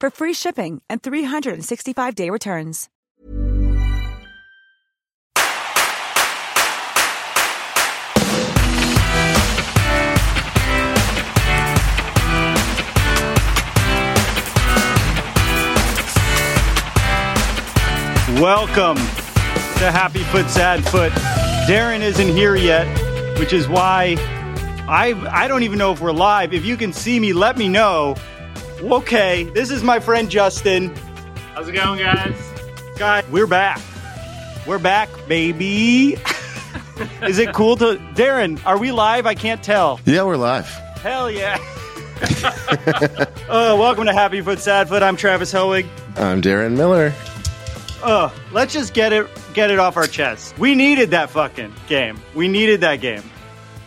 for free shipping and 365-day returns. Welcome to Happy Foot Sad Foot. Darren isn't here yet, which is why I I don't even know if we're live. If you can see me, let me know. Okay, this is my friend Justin. How's it going, guys? Guys, we're back. We're back, baby. is it cool to Darren? Are we live? I can't tell. Yeah, we're live. Hell yeah. oh, welcome to Happy Foot Sad Foot. I'm Travis Hoig. I'm Darren Miller. Oh, let's just get it get it off our chest. We needed that fucking game. We needed that game.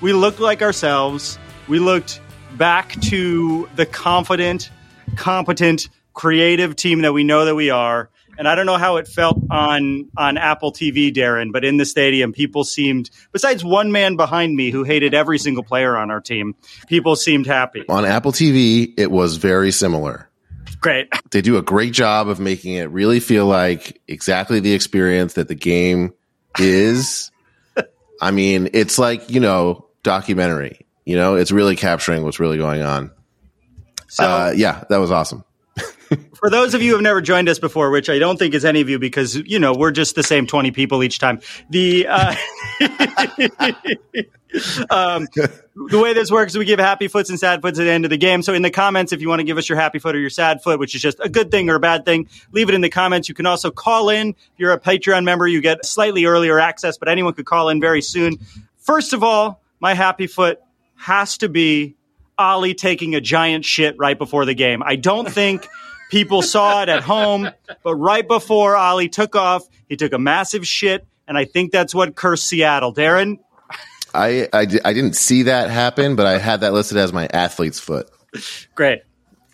We looked like ourselves. We looked back to the confident, competent, creative team that we know that we are. And I don't know how it felt on on Apple TV, Darren, but in the stadium, people seemed besides one man behind me who hated every single player on our team, people seemed happy. On Apple TV, it was very similar. Great. They do a great job of making it really feel like exactly the experience that the game is. I mean, it's like, you know, documentary. You know, it's really capturing what's really going on. So uh, yeah, that was awesome. for those of you who have never joined us before, which I don't think is any of you because you know we're just the same twenty people each time. The uh, um, the way this works we give happy foots and sad foots at the end of the game. So in the comments, if you want to give us your happy foot or your sad foot, which is just a good thing or a bad thing, leave it in the comments. You can also call in. If you're a Patreon member, you get slightly earlier access, but anyone could call in very soon. First of all, my happy foot has to be Ollie taking a giant shit right before the game. I don't think people saw it at home, but right before Ollie took off, he took a massive shit, and I think that's what cursed Seattle. Darren, I, I, I didn't see that happen, but I had that listed as my athlete's foot. great,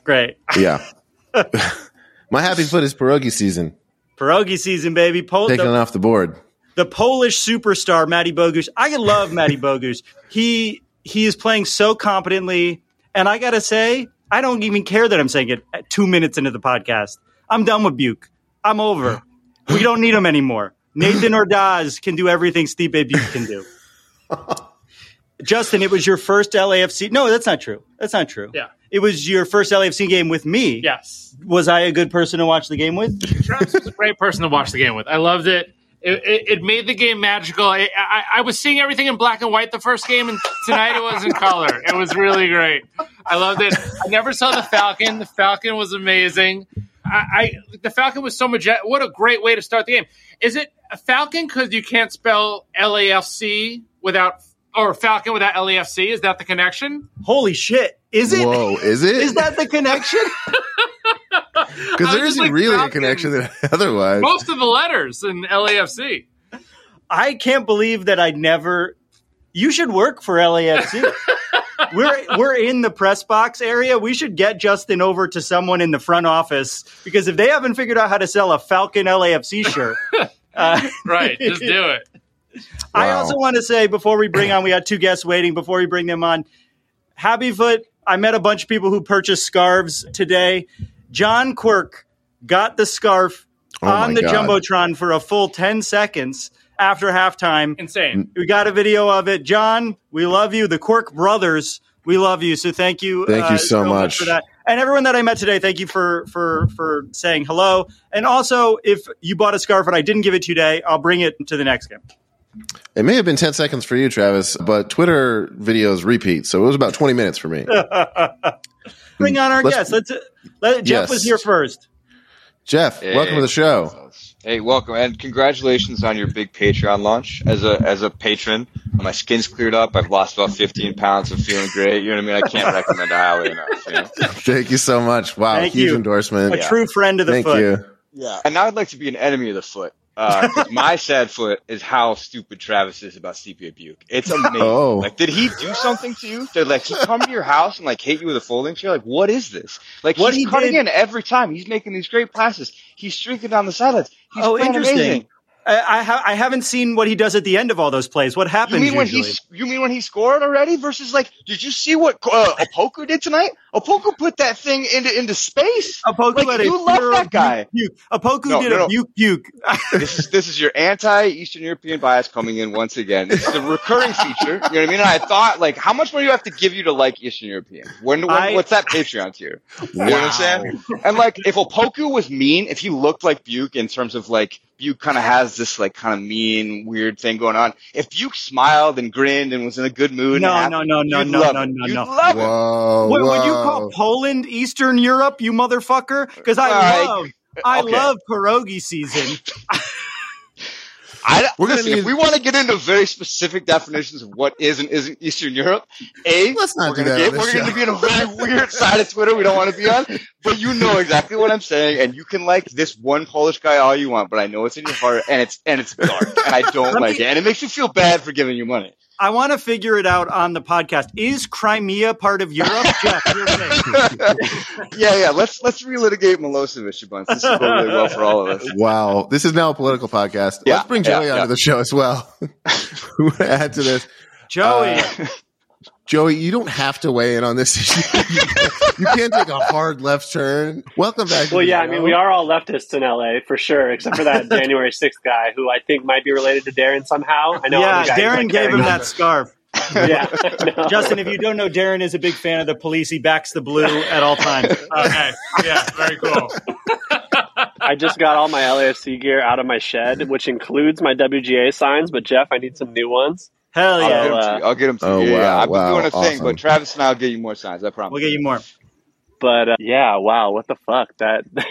great. Yeah. my happy foot is pierogi season. Pierogi season, baby. Pol- Taking it the, off the board. the Polish superstar Matty Bogusz. I love Matty Bogusz. He he is playing so competently, and I gotta say, I don't even care that I'm saying it at two minutes into the podcast. I'm done with Biuk. I'm over. We don't need him anymore. Nathan Ordaz can do everything Stipe Biuk can do. Justin, it was your first LAFC. No, that's not true. That's not true. Yeah. It was your first LAFC game with me. Yes. Was I a good person to watch the game with? Travis was a great person to watch the game with. I loved it. It, it, it made the game magical. I, I, I was seeing everything in black and white the first game, and tonight it was in color. It was really great. I loved it. I never saw the Falcon. The Falcon was amazing. I, I the Falcon was so much. What a great way to start the game. Is it a Falcon because you can't spell LAFC without or Falcon without LAFC? Is that the connection? Holy shit. Is it? Whoa, is it? Is that the connection? Because I there was isn't like, really a connection that otherwise. Most of the letters in LAFC. I can't believe that I never. You should work for LAFC. we're we're in the press box area. We should get Justin over to someone in the front office because if they haven't figured out how to sell a Falcon LAFC shirt, uh, Right. Just do it. I Wow. also want to say before we bring on, we had two guests waiting. Before we bring them on, Happy Foot. I met a bunch of people who purchased scarves today. John Quirk got the scarf Oh on the God. jumbotron for a full ten seconds after halftime. Insane. We got a video of it. John, we love you. The Quirk brothers, we love you. So thank you. uh, Thank you so much. for that. And everyone that I met today, thank you for for for saying hello. And also, if you bought a scarf and I didn't give it to you today, I'll bring it to the next game. It may have been 10 seconds for you, Travis, but Twitter videos repeat. So it was about 20 minutes for me. bring on our Let's- guest. Let's. Let, Jeff Yes. was here first. Jeff, welcome to the show. Hey, welcome and congratulations on your big Patreon launch. As a as a patron, my skin's cleared up. I've lost about 15 pounds. I'm feeling great. You know what I mean? I can't recommend it highly enough. You know? Thank you so much. Wow, Thank huge you. endorsement. A true friend of the Thank foot. you. Yeah. And now I'd like to be an enemy of the foot. Uh, 'cause my sad foot is how stupid Travis is about Stipe Biuk. It's amazing. Oh. Like, did he do something to you? Did like he come to your house and like hit you with a folding chair? Like, what is this? Like, What he's he cutting did- in every time. He's making these great passes. He's streaking down the sidelines. He's Oh, interesting. amazing. I ha- I haven't seen what he does at the end of all those plays. What You happens? mean when he usually? you mean when he scored already? Versus like, did you see what uh, Opoku did tonight? Opoku put that thing into into space. Opoku Like, a you love that guy. Biuk. Opoku No, did no, a no. buke buke. this is this is your anti-Eastern European bias coming in once again. It's a recurring feature. You know what I mean? And I thought like, how much more do you have to give you to like Eastern European? When, when I- what's that Patreon tier? You know what I'm saying? And like, if Opoku was mean, if he looked like Biuk in terms of like Biuk kind of has this like kind of mean, weird thing going on. If Biuk smiled and grinned and was in a good mood, No, and no, happy, no, no, no, no, no, no. love it. Whoa. What, would you call Poland Eastern Europe, you motherfucker? Because I Like, love, I okay. love pierogi season. I, We're gonna listen, need- if we want to get into very specific definitions of what is and isn't Eastern Europe, A, Let's not we're gonna that on get, we're gonna be in a very weird side of Twitter we don't want to be on, but you know exactly what I'm saying, and you can like this one Polish guy all you want, but I know it's in your heart, and it's, and it's dark, and I don't Let like me- it, and it makes you feel bad for giving you money. I want to figure it out on the podcast. Is Crimea part of Europe? Jeff, you're saying. yeah, yeah, let's, let's relitigate Milosevic a bunch. This will go really well for all of us. Wow. This is now a political podcast. Yeah, Let's bring yeah, Joey onto yeah. the show as well. we want add to this. Joey, Uh, Joey, you don't have to weigh in on this issue. you, can't, you can't take a hard left turn. Welcome back. Well, the yeah, I mean, we are all leftists in LA for sure, except for that January 6th guy who I think might be related to Darren somehow. I know. yeah, I'm the guy who's, Darren like, gave him carrying that scarf. Yeah, I. Justin, if you don't know, Darren is a big fan of the police. He backs the blue at all times. Okay. Yeah. Very cool. I just got all my LAFC gear out of my shed, which includes my WGA signs. But Jeff, I need some new ones. Hell I'll yeah. get 'em to uh, you. I'll get them to Oh, you. Yeah, wow, yeah. I've been wow, doing a thing, but Travis and I'll get you more signs. I promise. We'll get you more. But uh, yeah, wow, what the fuck? That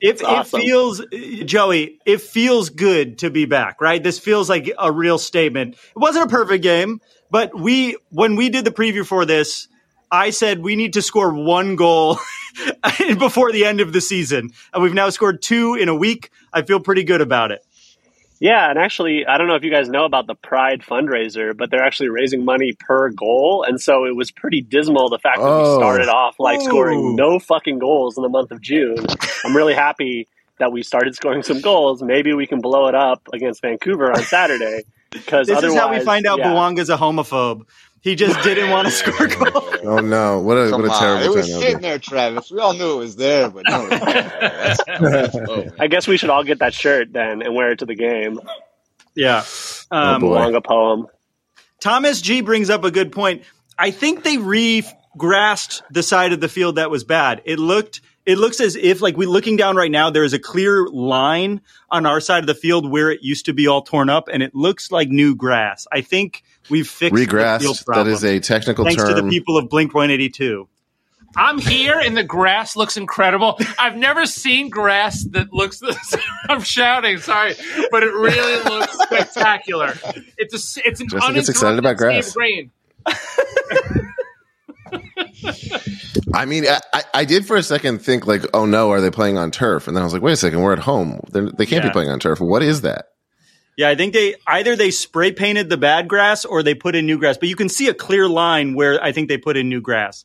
If awesome. it feels, Joey, it feels good to be back, right? This feels like a real statement. It wasn't a perfect game, but we, when we did the preview for this, I said we need to score one goal before the end of the season. And we've now scored two in a week. I feel pretty good about it. Yeah, and actually, I don't know if you guys know about the Pride fundraiser, but they're actually raising money per goal, and so it was pretty dismal the fact that Oh. we started off like Ooh. scoring no fucking goals in the month of June. I'm really happy that we started scoring some goals. Maybe we can blow it up against Vancouver on Saturday. Because This is how we find out yeah. Bouanga's a homophobe. He just didn't want to score goals. Oh no! What a Come what a on. terrible It was turnover. sitting there, Travis. We all knew it was there, but no. That's, that's. I guess we should all get that shirt then and wear it to the game. Yeah. Um, boy. Wonga poem. Thomas G brings up a good point. I think they re-grassed the side of the field that was bad. It looked it looks as if like we're looking down right now there is a clear line on our side of the field where it used to be all torn up and it looks like new grass. I think we've fixed the field Regrassed. That problem. is a technical thanks term. to the people of Blink 182. I'm here and the grass looks incredible. I've never seen grass that looks this. I'm shouting, sorry, but it really looks spectacular. It's a it's an Justin gets excited about grass. sea of green. I mean, I, I- I did for a second think like, oh no, are they playing on turf? And then I was like, wait a second, we're at home. They're, they can't Yeah. be playing on turf. What is that? Yeah, I think they either they spray painted the bad grass or they put in new grass, but you can see a clear line where I think they put in new grass.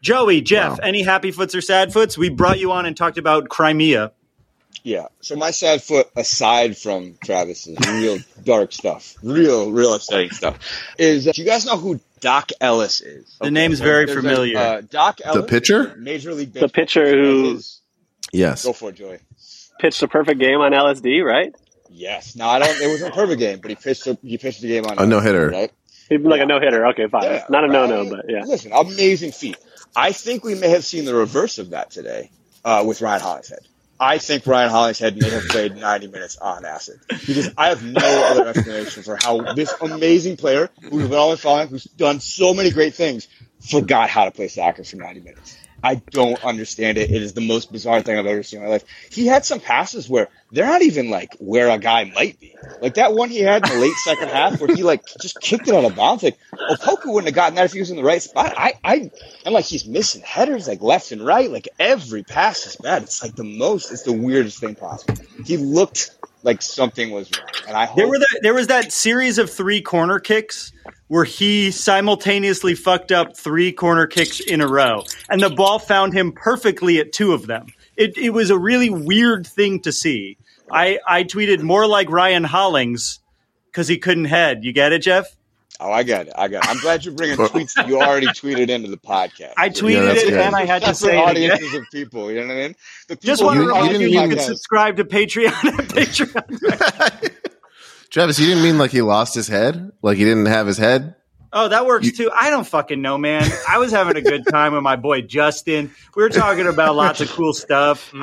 Joey, Jeff, Wow. any happy foots or sad foots? We brought you on and talked about Crimea. Yeah. So my sad foot, aside from Travis's real dark stuff, real, real upsetting stuff, is uh, do you guys know who Doc Ellis is? The name's very there's a, familiar. uh, Doc Ellis, the pitcher? Major League The pitcher who Is- Yes. Go for it, Joey. pitched a perfect game on LSD, right? Yes. No, I don't. It wasn't a perfect game, but he pitched. A, he pitched the game on A no-hitter. right? Even like a no hitter. Okay, fine. Yeah, Not a no no, but yeah. Listen, amazing feat. I think we may have seen the reverse of that today uh, with Ryan Hollingshead. I think Ryan Hollingshead may have played 90 minutes on acid because I have no other explanation for how this amazing player who we've all been following, who's done so many great things, forgot how to play soccer for 90 minutes. I don't understand it. It is the most bizarre thing I've ever seen in my life. He had some passes where they're not even like where a guy might be. Like that one he had in the late second half where he like just kicked it out of bounds. Like Opoku wouldn't have gotten that if he was in the right spot. I, I, I'm like he's missing headers like left and right. Like every pass is bad. It's like the most. It's the weirdest thing possible. He looked like something was wrong, and I hope There were the, there was that series of three corner kicks where he simultaneously fucked up three corner kicks in a row, and the ball found him perfectly at two of them. It, it was a really weird thing to see. I, I tweeted more like Ryan Hollings because he couldn't head. You get it, Jeff? Oh, I got it. I got it. I'm glad you're bringing tweets that you already tweeted into the podcast. I tweeted that's it good. and I had to Separate say it again. audiences of people. You know what I mean? The Just people want to who You- remind you you, didn't you can subscribe to Patreon at Patreon. Travis, you didn't mean like he lost his head? Like he didn't have his head? Oh, that works too. I don't fucking know, man. I was having a good time with my boy Justin. We were talking about lots of cool stuff.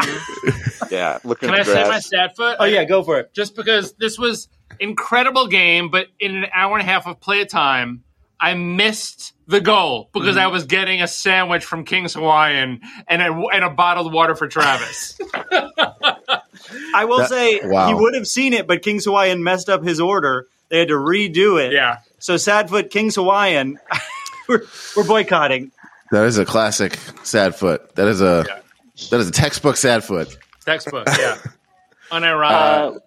Yeah, looking Can I the say my grass. stat foot? Oh yeah, go for it. just because this was incredible game, but in an hour and a half of play time, I missed the goal because I was getting a sandwich from King's Hawaiian and a, and a bottled water for Travis. I will That- say wow. he would have seen it, but King's Hawaiian messed up his order. They had to redo it. yeah. So Sadfoot King's Hawaiian, we're, we're boycotting. That is a classic Sadfoot. That is a that is a textbook Sadfoot. Textbook, yeah. Unironic. Uh,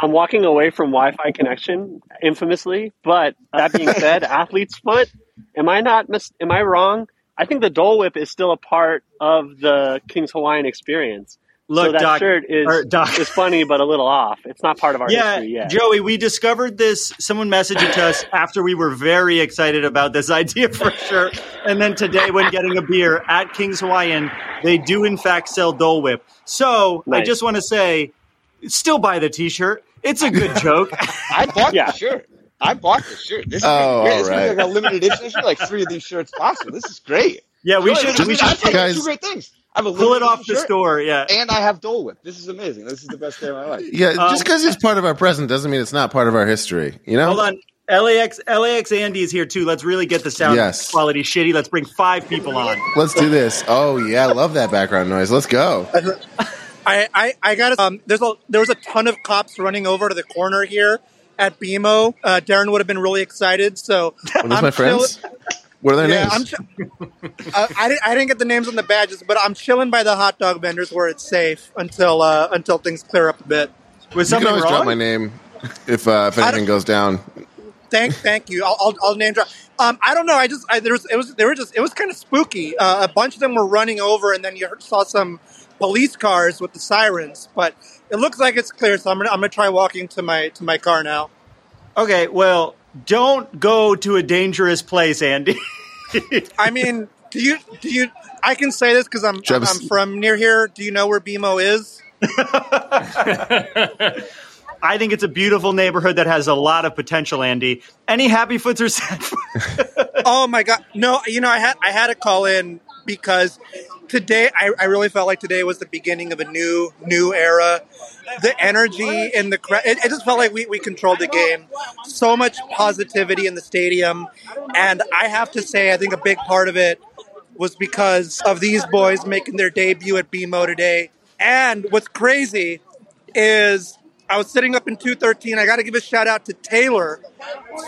I'm walking away from Wi-Fi connection, infamously. But that being said, athlete's foot. Am I not? Mis- am I wrong? I think the Dole Whip is still a part of the King's Hawaiian experience. Look, so that Doc, shirt is or Doc. is funny, but a little off. It's not part of our Yeah, history yet. Joey, we discovered this. Someone messaged it to us after we were very excited about this idea for sure. And then today, when getting a beer at King's Hawaiian, they do in fact sell Dole Whip. So I just want to say, still buy the T-shirt. It's a good joke. I bought Yeah. the shirt. I bought the shirt. This is Oh, great. This all is like a limited edition. There's like three of these shirts possible. This is great. yeah, we should. this We is- should guys- two great things. I have a pull it off the shirt, store. Yeah. and I have Dole Whip. This is amazing. This is the best day of my life. Yeah, Um, just because it's part of our present doesn't mean it's not part of our history. You know? Hold on. LAX LAX Andy is here too. Let's really get the sound Yes. quality shitty. Let's bring five people on. Let's do this. Oh yeah, I love that background noise. Let's go. I, I, I got um, there's a there was a ton of cops running over to the corner here at BMO. Uh, Darren would have been really excited. So Are I'm my friends? chill- What are their yeah, names? I'm. Ch- uh, I didn't I didn't get the names on the badges, but I'm chilling by the hot dog vendors where it's safe until uh, until things clear up a bit. Was you can something always wrong? drop my name if uh, if anything goes down. Thank, thank you. I'll, I'll, I'll name drop. Um, I don't know. I just, I, there was, it was, they were just, it was kind of spooky. Uh, a bunch of them were running over, and then you heard- saw some police cars with the sirens. But it looks like it's clear, so I'm gonna, I'm gonna try walking to my, to my car now. Okay, well, don't go to a dangerous place, Andy. I mean, do you, do you? I can say this because I'm, Travis- I'm from near here. Do you know where BMO is? I think it's a beautiful neighborhood that has a lot of potential, Andy. Any happy foots or sad? Oh my god! No, you know, I had I had to call in because today I, I really felt like today was the beginning of a new new era. The energy in the crowd, it, it just felt like we, we controlled the game. So much positivity in the stadium, and I have to say, I think a big part of it was because of these boys making their debut at BMO today. And what's crazy is I was sitting up in 213. I got to give a shout out to Taylor,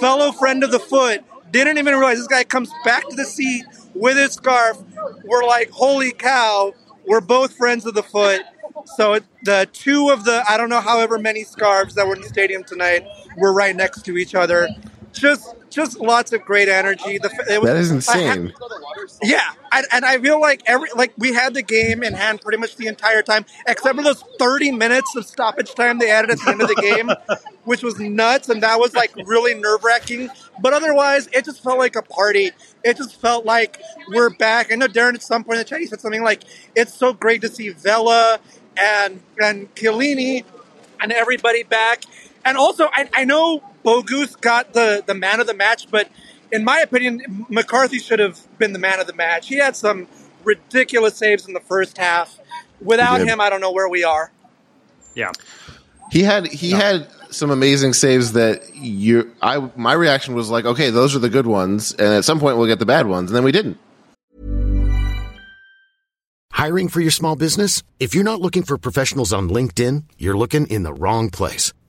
fellow friend of the foot. Didn't even realize this guy comes back to the seat with his scarf. We're like, holy cow, we're both friends of the foot. So it, the two of the, I don't know, however many scarves that were in the stadium tonight were right next to each other. Just, just lots of great energy. The, it was, That is I- insane. yeah, and, and I feel like every like we had the game in hand pretty much the entire time, except for those thirty minutes of stoppage time they added at the end of the game, which was nuts, and that was like really nerve wracking. But otherwise, it just felt like a party. It just felt like we're back. I know Darren at some point in the chat he said something like, "It's so great to see Vela and and Chiellini and everybody back." And also, I, I know Bogusz got the, the man of the match, but in my opinion, McCarthy should have been the man of the match. He had some ridiculous saves in the first half. Without him, I don't know where we are. Yeah. He had he had some amazing saves that you I my reaction was like, okay, those are the good ones, and at some point we'll get the bad ones, and then we didn't. Hiring for your small business? If you're not looking for professionals on LinkedIn, you're looking in the wrong place.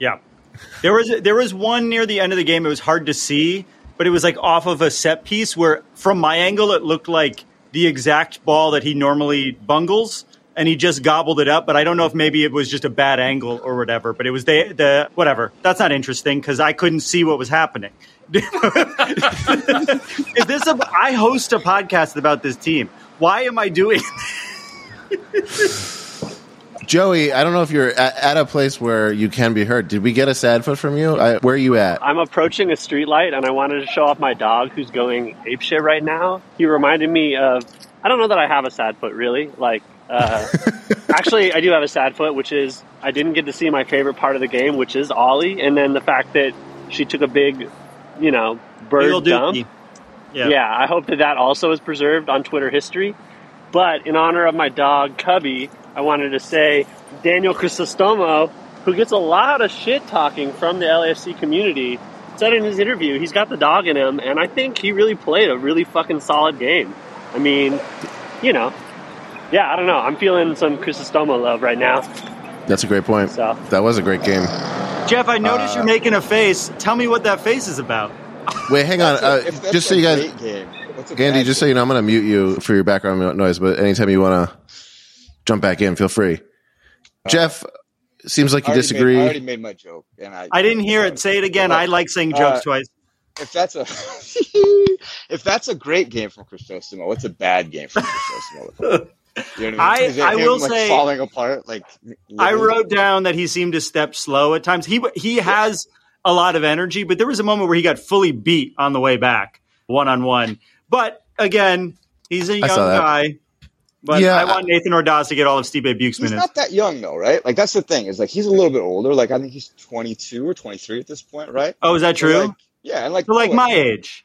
Yeah. There was there was one near the end of the game. It was hard to see, but it was like off of a set piece where, from my angle, it looked like the exact ball that he normally bungles, and he just gobbled it up. But I don't know if maybe it was just a bad angle or whatever. But it was the the whatever. That's not interesting because I couldn't see what was happening. Is this a? I host a podcast about this team. Why am I doing? Joey, I don't know if you're at, at a place where you can be heard. Did we get a sad foot from you? I, where are you at? I'm approaching a street light and I wanted to show off my dog who's going apeshit right now. He reminded me of I don't know that I have a sad foot really. Like uh, actually I do have a sad foot, which is I didn't get to see my favorite part of the game, which is Ollie, and then the fact that she took a big, you know, bird Little dump. dookie. Yeah. I hope that that also is preserved on Twitter history. But in honor of my dog Cubby, I wanted to say Daniel Crisostomo, who gets a lot of shit talking from the LAFC community, said in his interview he's got the dog in him, and I think he really played a really fucking solid game. I mean, you know, yeah, I don't know. I'm feeling some Crisostomo love right now. That's a great point. So- That was a great game. Jeff, I noticed you're making a face. Tell me what that face is about. Wait, hang on. A- Uh, just so you guys, great game, what's a Andy, just so you know, I'm going to mute you for your background noise, but anytime you want to jump back in, feel free. Jeff, seems like you already disagree. Made, I already made my joke, and I I didn't hear it. Say it again. I like saying jokes Uh, twice. If that's a if that's a great game from Crisostomo, what's a bad game from Crisostomo? You know what I mean? I- Is it I him, will like, say- falling apart. Like I wrote down that he seemed to step slow at times. He he has a lot of energy, but there was a moment where he got fully beat on the way back, one on one. But again, he's a young saw that. guy. But Yeah, I want Nathan Ordaz to get all of Stipe Biuk's He's minutes. not that young though, right? Like that's the thing is like he's a little bit older. Like I think he's 22 or 23 at this point, right? Oh, is that So, true? like, yeah, and like So like what- my age.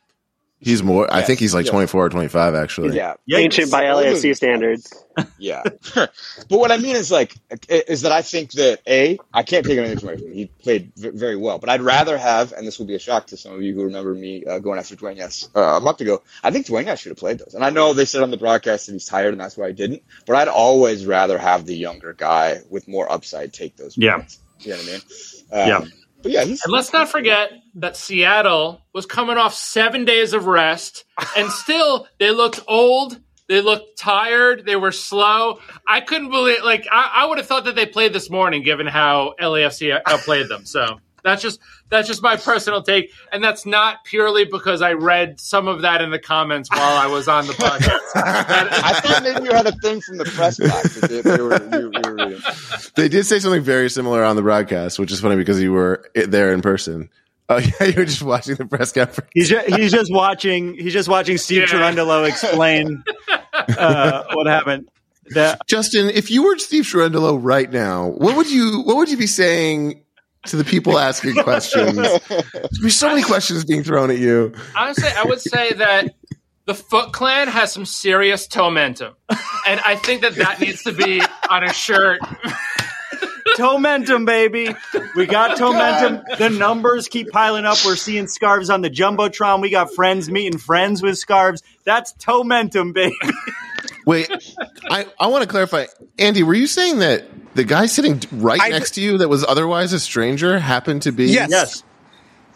He's more. I think he's like yes. 24 or 25, actually. Yeah, Yeah, Ancient by LAFC standards. yeah. but what I mean is like is that I think that a I can't take anything away from him. He played v- very well, but I'd rather have, and this will be a shock to some of you who remember me uh, going after Duenas uh, a month ago. I think Dwayne Duenas should have played those, and I know they said on the broadcast that he's tired, and that's why he didn't. But I'd always rather have the younger guy with more upside take those. Yeah. minutes. you know what I mean. Um, Yeah. But yeah, he's And let's not forget that Seattle was coming off seven days of rest, and still they looked old. They looked tired. They were slow. I couldn't believe. Like I, I would have thought that they played this morning, given how LAFC outplayed them. So that's just that's just my personal take, and that's not purely because I read some of that in the comments while I was on the podcast. I thought maybe you had a thing from the press box that they, they were, you, you were. They did say something very similar on the broadcast, which is funny because you were there in person. Oh yeah, you were just watching the press conference. He's just, he's just watching. He's just watching Steve Yeah. Cherundolo explain uh, what happened. That Justin, if you were Steve Cherundolo right now, what would you what would you be saying to the people asking questions? There's so many questions being thrown at you. Honestly, I would say that the Foot Clan has some serious momentum, and I think that that needs to be on a shirt. Tomentum, baby. We got oh, Tomentum. The numbers keep piling up. We're seeing scarves on the Jumbotron. We got friends meeting friends with scarves. That's Tomentum, baby. Wait, I, I want to clarify. Andy, were you saying that the guy sitting right I- next to you that was otherwise a stranger happened to be? Yes. Yes.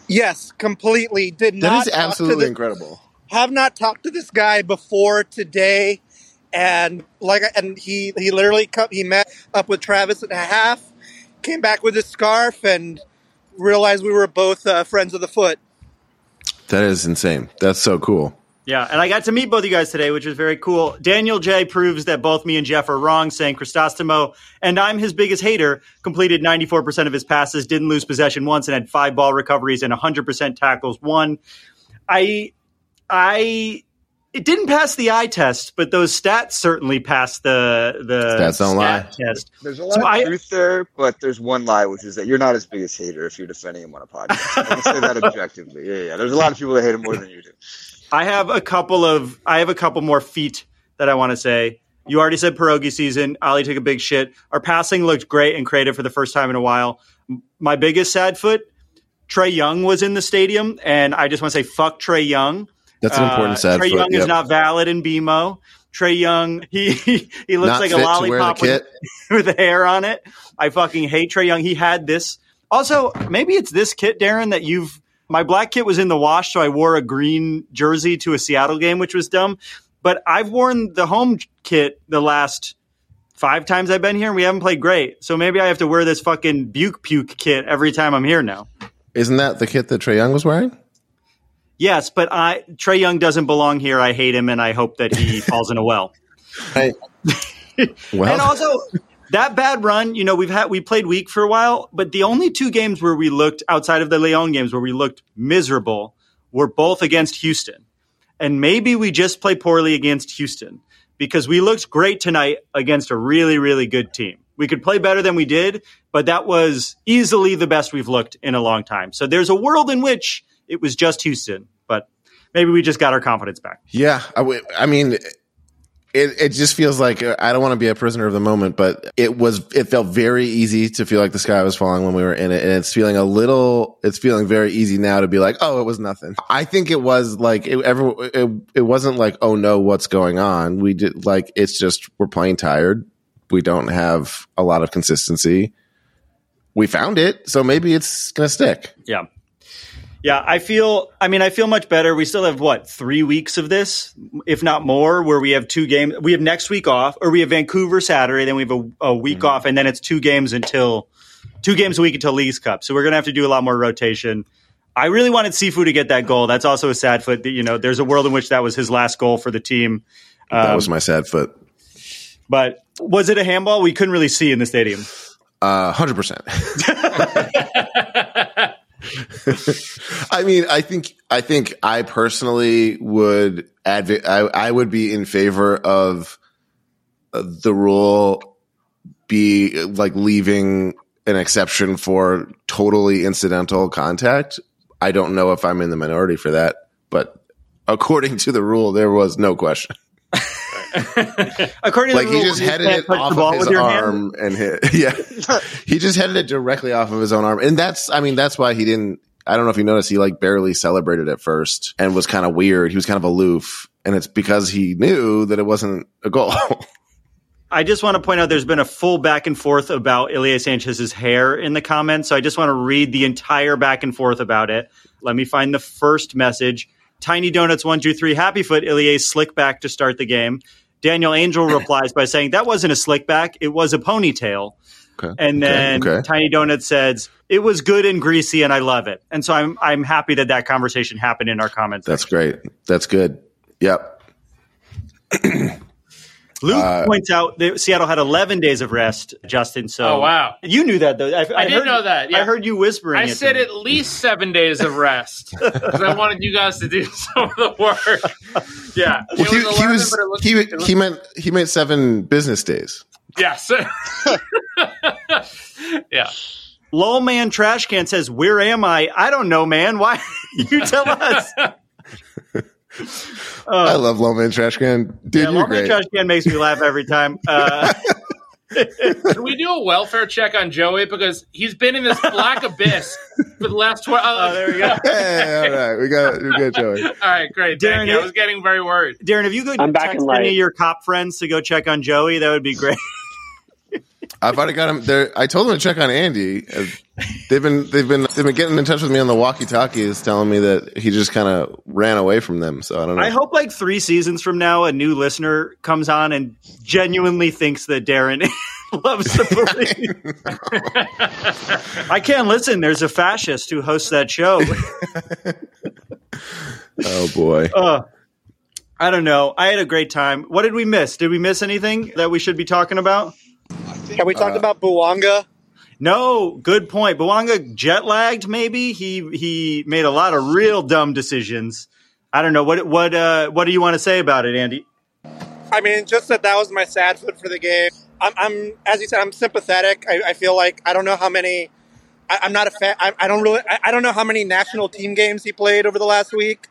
Yes, completely. Did That not That is absolutely the- incredible. have not talked to this guy before today, and like, and he he literally come, he met up with Travis at a half, came back with his scarf, and realized we were both uh, friends of the foot. That is insane. That's so cool. Yeah, and I got to meet both you guys today, which was very cool. Daniel J proves that both me and Jeff are wrong, saying Crisostomo, and I'm his biggest hater, completed 94% of his passes, didn't lose possession once, and had five ball recoveries and 100% tackles. One, I, I, it didn't pass the eye test, but those stats certainly passed the the Stats don't lie. test. There's a lot So of I- truth there, but there's one lie, which is that you're not his biggest hater if you're defending him on a podcast. I can say that objectively. Yeah, yeah. There's a lot of people that hate him more than you do. I have a couple of I have a couple more feet that I want to say. You already said pierogi season. Ollie took a big shit. Our passing looked great and creative for the first time in a while. My biggest sad foot, Trae Young was in the stadium, and I just want to say fuck Trae Young. That's an important Uh, Trae. Young is not valid in BMO. Trae Young, he he, looks Not like a lollipop with, with hair on it. I fucking hate Trae Young. He had this. Also, maybe it's this kit, Darren, that you've. My black kit was in the wash, so I wore a green jersey to a Seattle game, which was dumb. But I've worn the home kit the last five times I've been here, and we haven't played great. So maybe I have to wear this fucking Biuk Puke kit every time I'm here now. Isn't that the kit that Trae Young was wearing? Yes, but I Trae Young doesn't belong here. I hate him, and I hope that he falls in a well. Right. well, and also that bad run, you know, we've had we played weak for a while, but the only two games where we looked outside of the Leon games where we looked miserable were both against Houston. And maybe we just play poorly against Houston because we looked great tonight against a really, really good team. We could play better than we did, but that was easily the best we've looked in a long time. So there's a world in which it was just Houston, but maybe we just got our confidence back. Yeah, I, w- I mean, it it just feels like uh, I don't want to be a prisoner of the moment, but it was it felt very easy to feel like the sky was falling when we were in it, and it's feeling a little. It's feeling very easy now to be like, oh, it was nothing. I think it was like it, every, it, it wasn't like, oh no, what's going on? We did like it's just we're playing tired. We don't have a lot of consistency. We found it, so maybe it's gonna stick. Yeah. Yeah, I feel. I mean, I feel much better. We still have what three weeks of this, if not more, where we have two games. We have next week off, or we have Vancouver Saturday, then we have a, a week off, and then it's two games until two games a week until League's Cup. So we're gonna have to do a lot more rotation. I really wanted Cifu to get that goal. That's also a sad foot. That, you know, there's a world in which that was his last goal for the team. that Um, was my sad foot. But was it a handball? We couldn't really see in the stadium. Uh, hundred percent. I mean, I think, I think I personally would advocate, I, I would be in favor of uh, the rule be like leaving an exception for totally incidental contact. I don't know if I'm in the minority for that, but according to the rule, there was no question. According Like to the he just headed it off the of his with your hand. arm and hit. Yeah, he just headed it directly off of his own arm, and that's. I mean, that's why he didn't. I don't know if you noticed. He like barely celebrated at first and was kind of weird. He was kind of aloof, and it's because he knew that it wasn't a goal. I just want to point out there's been a full back and forth about Ilie Sanchez's hair in the comments. So I just want to read the entire back and forth about it. Let me find the first message. Tiny Donuts one two three Happy Foot Ilie's slick back to start the game. Daniel Angel replies by saying that wasn't a slick back, it was a ponytail. Okay. And then okay. Tiny Donut says it was good and greasy, and I love it. And so I'm I'm happy that that conversation happened in our comments. That's great. That's good. Yep. Luke Uh, points out that Seattle had 11 days of rest, Justin. So Oh, wow. you knew that though. I, I did heard- know that, yeah. I heard you whispering. I it to said me. at least seven days of rest because I wanted you guys to do some of the work. Yeah, Well, he, It he was looked- he looked- he meant he meant seven business days. yes, yeah. Lol man trash can says, "Where am I? I don't know, man. Why you tell us?" I love Low Man Trash Can. Dude, yeah, you're Lol man great. trash can makes me laugh every time. Uh, Can we do a welfare check on Joey because he's been in this black abyss for the last twelve? Oh, there we go. Hey, all right, we got we got Joey. All right, great. Darren, Thank you. I was getting very worried. Darren, if you could I'm back text any of your cop friends to go check on Joey, that would be great. I've already got him there. I told them to check on Andy. Uh, They've been they've been they've been getting in touch with me on the walkie talkies, telling me that he just kind of ran away from them. So I don't know. I hope like three seasons from now, a new listener comes on and genuinely thinks that Darren loves the police. I can't listen. There's a fascist who hosts that show. oh boy. Uh, I don't know. I had a great time. What did we miss? Did we miss anything that we should be talking about? Have we talked about Bouanga? No, good point. Bouanga jet lagged. Maybe he he made a lot of real dumb decisions. I don't know what what uh, what do you want to say about it, Andy? I mean, just that that was my sad foot for the game. I'm, I'm as you said, I'm sympathetic. I, I feel like I don't know how many. I, I'm not a fan. I, I don't really. I, I don't know how many national team games he played over the last week.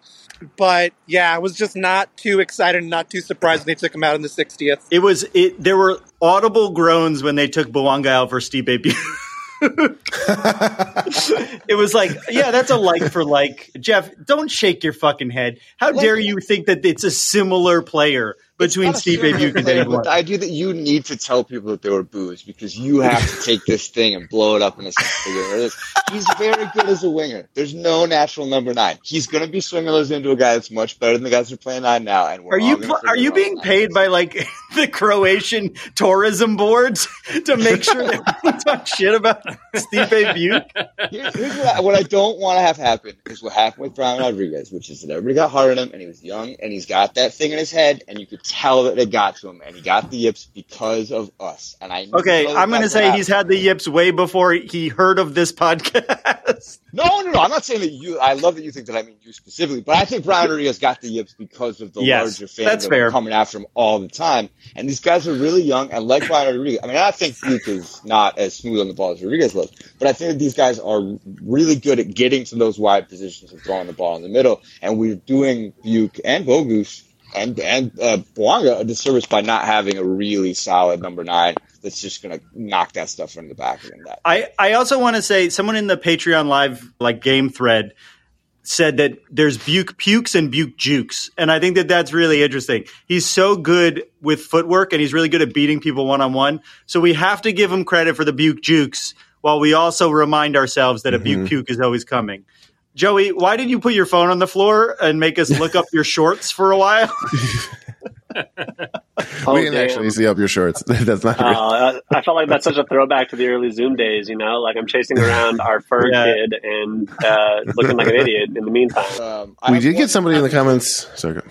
But yeah, I was just not too excited and not too surprised when they took him out in the 60th. It was it. There were audible groans when they took Bouanga out for Stipe Biuk. it was like, yeah, that's a like for like. Jeff, don't shake your fucking head. How dare you think that it's a similar player between Not Stipe similar Biuk and player, Danny Blunt? the idea that you need to tell people that they were boos because you have to take this thing and blow it up in a second. He's very good as a winger. There's no natural number nine. He's going to be swinging those into a guy that's much better than the guys who are playing nine now. And we're Are you pl- are you being paid by like the Croatian tourism boards to make sure that we talk shit about Stipe Biuk? Here- here's what I, what I don't want to have happen is what happened with Brian Rodriguez, which is that everybody got hard on him and he was young and he's got that thing in his head and you could tell that they got to him and he got the yips because of us. And I Okay, I'm going to say he's had the yips way before he heard of this podcast. No, no, no. I'm not saying that you. I love that you think that I mean you specifically, but I think Brian Rodriguez got the yips because of the Yes, larger fans that's that fair. were coming after him all the time. And these guys are really young and like Brian Rodriguez. I mean, I think Biuk is not as smooth on the ball as Rodriguez was, but I think that these guys are really good at getting to those wide positions and throwing the ball in the middle. And we're doing Biuk and Bogusz and and uh, Bouanga a disservice by not having a really solid number nine that's just going to knock that stuff into the back of the net. I, I also want to say someone in the Patreon live like game thread said that there's Biuk pukes and Biuk jukes, and I think that that's really interesting. He's so good with footwork, and he's really good at beating people one on one. So we have to give him credit for the Biuk jukes, while we also remind ourselves that a Biuk puke is always coming. Joey, why did you put your phone on the floor and make us look up your shorts for a while? Oh, we didn't damn. actually see up your shorts. That's not. Uh, I felt like that's such a throwback to the early Zoom days. You know, like I'm chasing around our fur Yeah. kid and uh, looking like an idiot in the meantime. Um, we did get somebody in the comments. Sorry. go-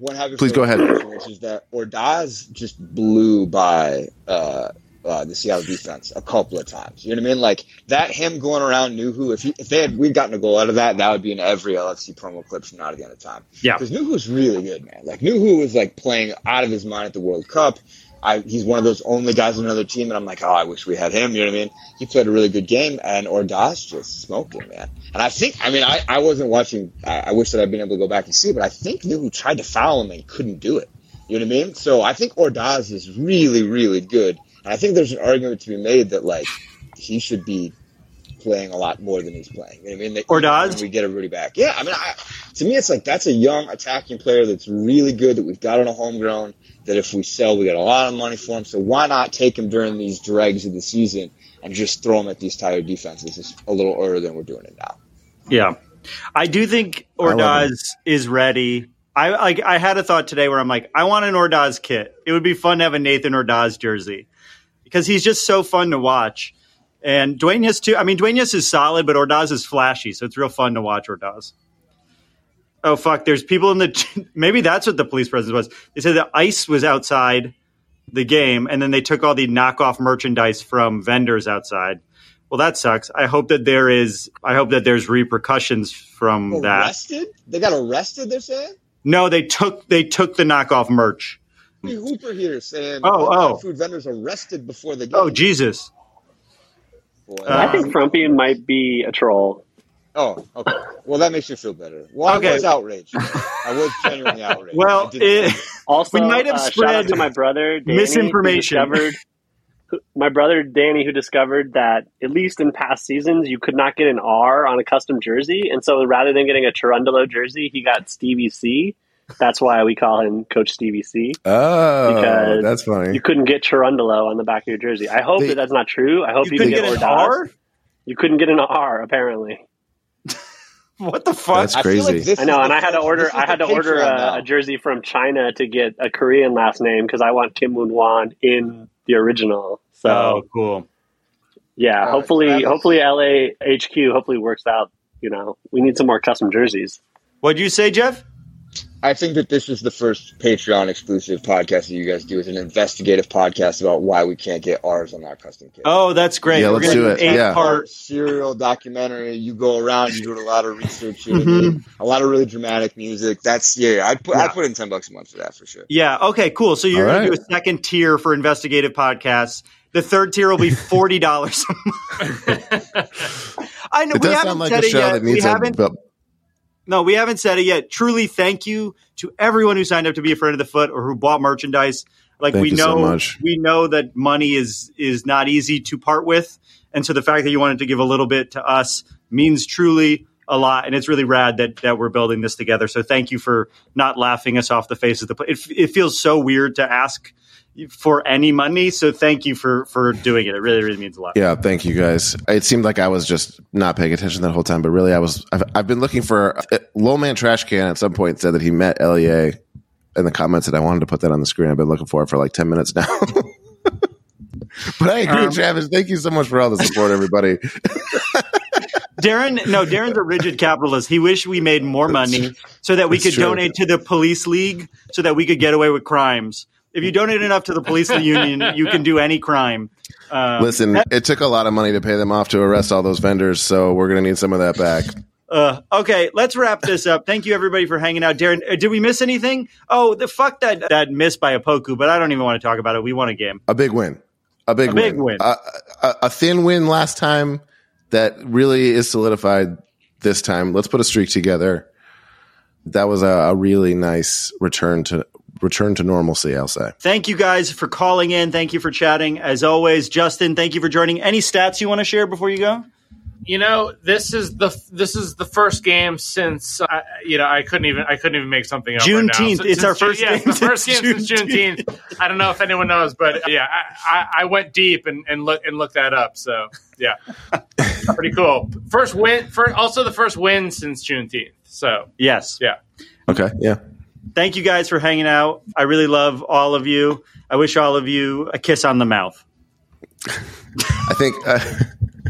one Please go ahead. question, Which is that Ordaz just blew by uh, uh, the Seattle defense a couple of times. You know what I mean? Like that him going around Nouhou. If he, if they had we'd gotten a goal out of that, that would be in every LFC promo clip from now to the end of time. Yeah. because Nouhou's really good, man. Like Nouhou was like playing out of his mind at the World Cup. I, he's one of those only guys on another team, and I'm like, oh, I wish we had him. You know what I mean? He played a really good game, and Ordaz just smoking, man. And I think, I mean, I, I wasn't watching. I, I wish that I'd been able to go back and see, but I think Nouhou tried to foul him and couldn't do it. You know what I mean? So I think Ordaz is really, really good, I think there's an argument to be made that like he should be playing a lot more than he's playing. You know I mean? That Ordaz? when we get everybody back. Yeah, I mean, I, to me, it's like that's a young attacking player that's really good that we've got on a homegrown. That if we sell, we get a lot of money for him. So why not take him during these dregs of the season and just throw him at these tired defenses a little earlier than we're doing it now? Yeah, I do think Ordaz is ready. I like. I had a thought today where I'm like, I want an Ordaz kit. It would be fun to have a Nathan Ordaz jersey because he's just so fun to watch. And Duenas too. I mean, Duenas is solid, but Ordaz is flashy, so it's real fun to watch Ordaz. Oh fuck! There's people in the. Maybe that's what the police presence was. They said the ice was outside the game, and then they took all the knockoff merchandise from vendors outside. Well, that sucks. I hope that there is. I hope that there's repercussions from that. Arrested? They got arrested. They're saying. No, they took they took the knockoff merch. Hey, Hooper here saying, Oh, all oh. food vendors arrested before the game." Oh Jesus! Boy. I Um, think Frumpy might be a troll. Oh, okay. Well, that makes you feel better. Well, Okay. I was outraged. I was genuinely outraged. Well, I it, Also, We might have uh, spread to my brother Danny, misinformation. discovered my brother Danny, who discovered that at least in past seasons you could not get an R on a custom jersey, and so rather than getting a Cherundolo jersey, he got Stevie C. That's why we call him Coach Stevie C. Oh, Because that's funny. You couldn't get Cherundolo on the back of your jersey. I hope They- that that's not true. I hope You you, couldn't can get get, an R? You couldn't get an R apparently. What the fuck? That's I feel like crazy. this I know, and I had to order. I had to order a, a jersey from China to get a Korean last name because I want Kim Moon Hwan in the original. So oh, cool. yeah, Oh, hopefully, that is- hopefully LA HQ hopefully works out. You know, we need some more custom jerseys. What'd you say, Jeff? I think that this is the first Patreon exclusive podcast that you guys do. It's an investigative podcast about why we can't get ours on our custom kit. Oh, that's great. Yeah, We're let's gonna do an it. eight Yeah. part. serial documentary. You go around, you do a lot of research, you know, Mhm. a lot of really dramatic music. That's yeah, I'd put Yeah. I'd put in ten bucks a month for that for sure. Yeah. Okay. Cool. So you're All going right. to do a second tier for investigative podcasts. The third tier will be forty dollars a month. I know It we does haven't sound like said a it show yet. that We needs a. haven't. bu- No, we haven't said it yet. Truly, thank you to everyone who signed up to be a friend of the foot or who bought merchandise. Like Thank we you know, so much. we know that money is is not easy to part with, and so the fact that you wanted to give a little bit to us means truly a lot, and it's really rad that that we're building this together. So thank you for not laughing us off the face of the. It, it feels so weird to ask for any money, so thank you for for doing it. It really really means a lot. Yeah, thank you guys. It seemed like I was just not paying attention that whole time, but really, I was. I've, I've been looking for uh, Low Man Trash Can. At some point, said that he met Lea in the comments, and I wanted to put that on the screen. I've been looking for it for like ten minutes now. but I agree, Um, Travis. Thank you so much for all the support, everybody. Darren, no, Darren's a rigid capitalist. He wished we made more money so that we That's could true. donate to the police league so that we could get away with crimes. If you donate enough to the police union, you can do any crime. Um, Listen, it took a lot of money to pay them off to arrest all those vendors, so we're going to need some of that back. Uh, okay, let's wrap this up. Thank you everybody for hanging out. Darren, uh, did we miss anything? Oh, the fuck that that miss by a Opoku, but I don't even want to talk about it. We won a game. A big win. A big A win. big win. A, a, a thin win last time that really is solidified this time. Let's put a streak together. That was a, a really nice return to return to normalcy, I'll say. Thank you guys for calling in. Thank you for chatting. As always, Justin, thank you for joining. Any stats you want to share before you go? You know, this is the this is the first game since uh, you know I couldn't even I couldn't even make something up. right now. Juneteenth. So- It's since our first yeah, it's game the first game since since Juneteenth. I don't know if anyone knows, but yeah, I, I, I went deep and, and look and looked that up. So yeah, pretty cool. First win. For also the first win since Juneteenth. So Yes. yeah. Okay. Yeah. Thank you guys for hanging out. I really love all of you. I wish all of you a kiss on the mouth. I think uh,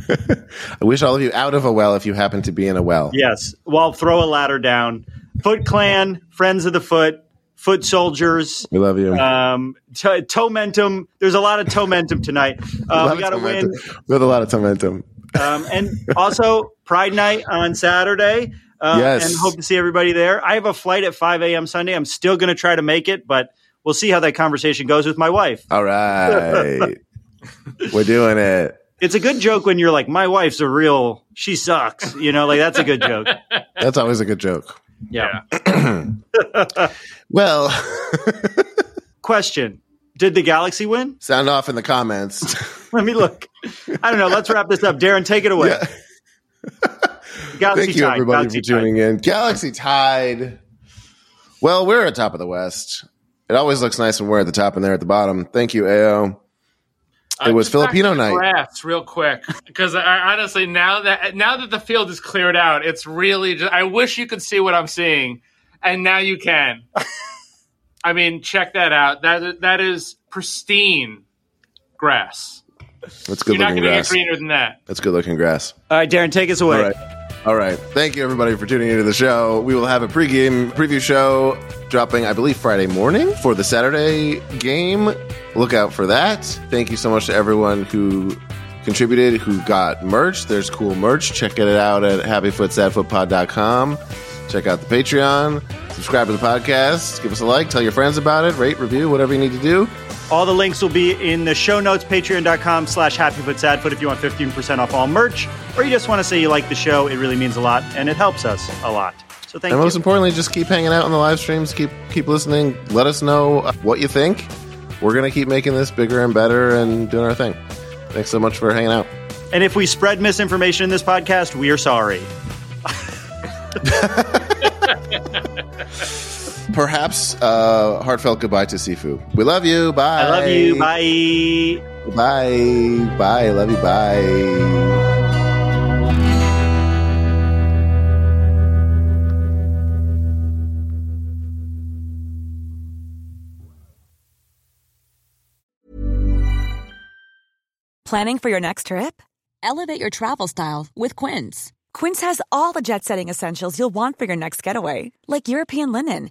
I wish all of you out of a well if you happen to be in a well. Yes. Well, throw a ladder down. Foot Clan, Friends of the Foot, Foot Soldiers, We love you. um, to- Tomentum. There's a lot of Tomentum tonight. Uh, we got to win. have a lot of Tomentum. Um, and also Pride Night on Saturday. Uh, Yes. And hope to see everybody there. I have a flight at 5 a.m. Sunday. I'm still going to try to make it, but we'll see how that conversation goes with my wife. All right. We're doing it. It's a good joke when you're like, my wife's a real, she sucks. You know, like that's a good joke. That's always a good joke. Yeah. Well, Question Did the Galaxy win? sound off in the comments. Let me look. I don't know. Let's wrap this up. Darren, take it away. Yeah. Galaxy Thank you, tied. everybody, Galaxy for tuning in. Galaxy Tide. Well, we're at top of the West. It always looks nice when we're at the top and they're at the bottom. Thank you, AO. It was Uh, just Filipino night. Graphs, real quick, because honestly, now that now that the field is cleared out, it's really. Just, I wish you could see what I'm seeing, and now you can. I mean, check that out. That that is pristine grass. That's good You're not looking going to get grass. greener than that. That's good looking grass. All right, Darren, take us away. All right. Thank you, everybody, for tuning into the show. We will have a pregame preview show dropping, I believe, Friday morning for the Saturday game. Look out for that. Thank you so much to everyone who contributed, who got merch. There's cool merch. Check it out at happyfootsadfootpod.com. Check out the Patreon. Subscribe to the podcast. Give us a like. Tell your friends about it. Rate, review, whatever you need to do. All the links will be in the show notes, patreon.com slash happyfootsadfoot if you want 15% off all merch, or you just want to say you like the show. It really means a lot, and it helps us a lot. So thank and you. And most importantly, just keep hanging out on the live streams. Keep keep listening. Let us know what you think. we're going to keep making this bigger and better and doing our thing. Thanks so much for hanging out. And if we spread misinformation in this podcast, we are sorry. Perhaps uh, heartfelt goodbye to Cifu. We love you. Bye. I love you. Bye. Bye. Bye. Love you. Bye. Planning for your next trip? Elevate your travel style with Quince. Quince has all the jet setting essentials you'll want for your next getaway, like European linen,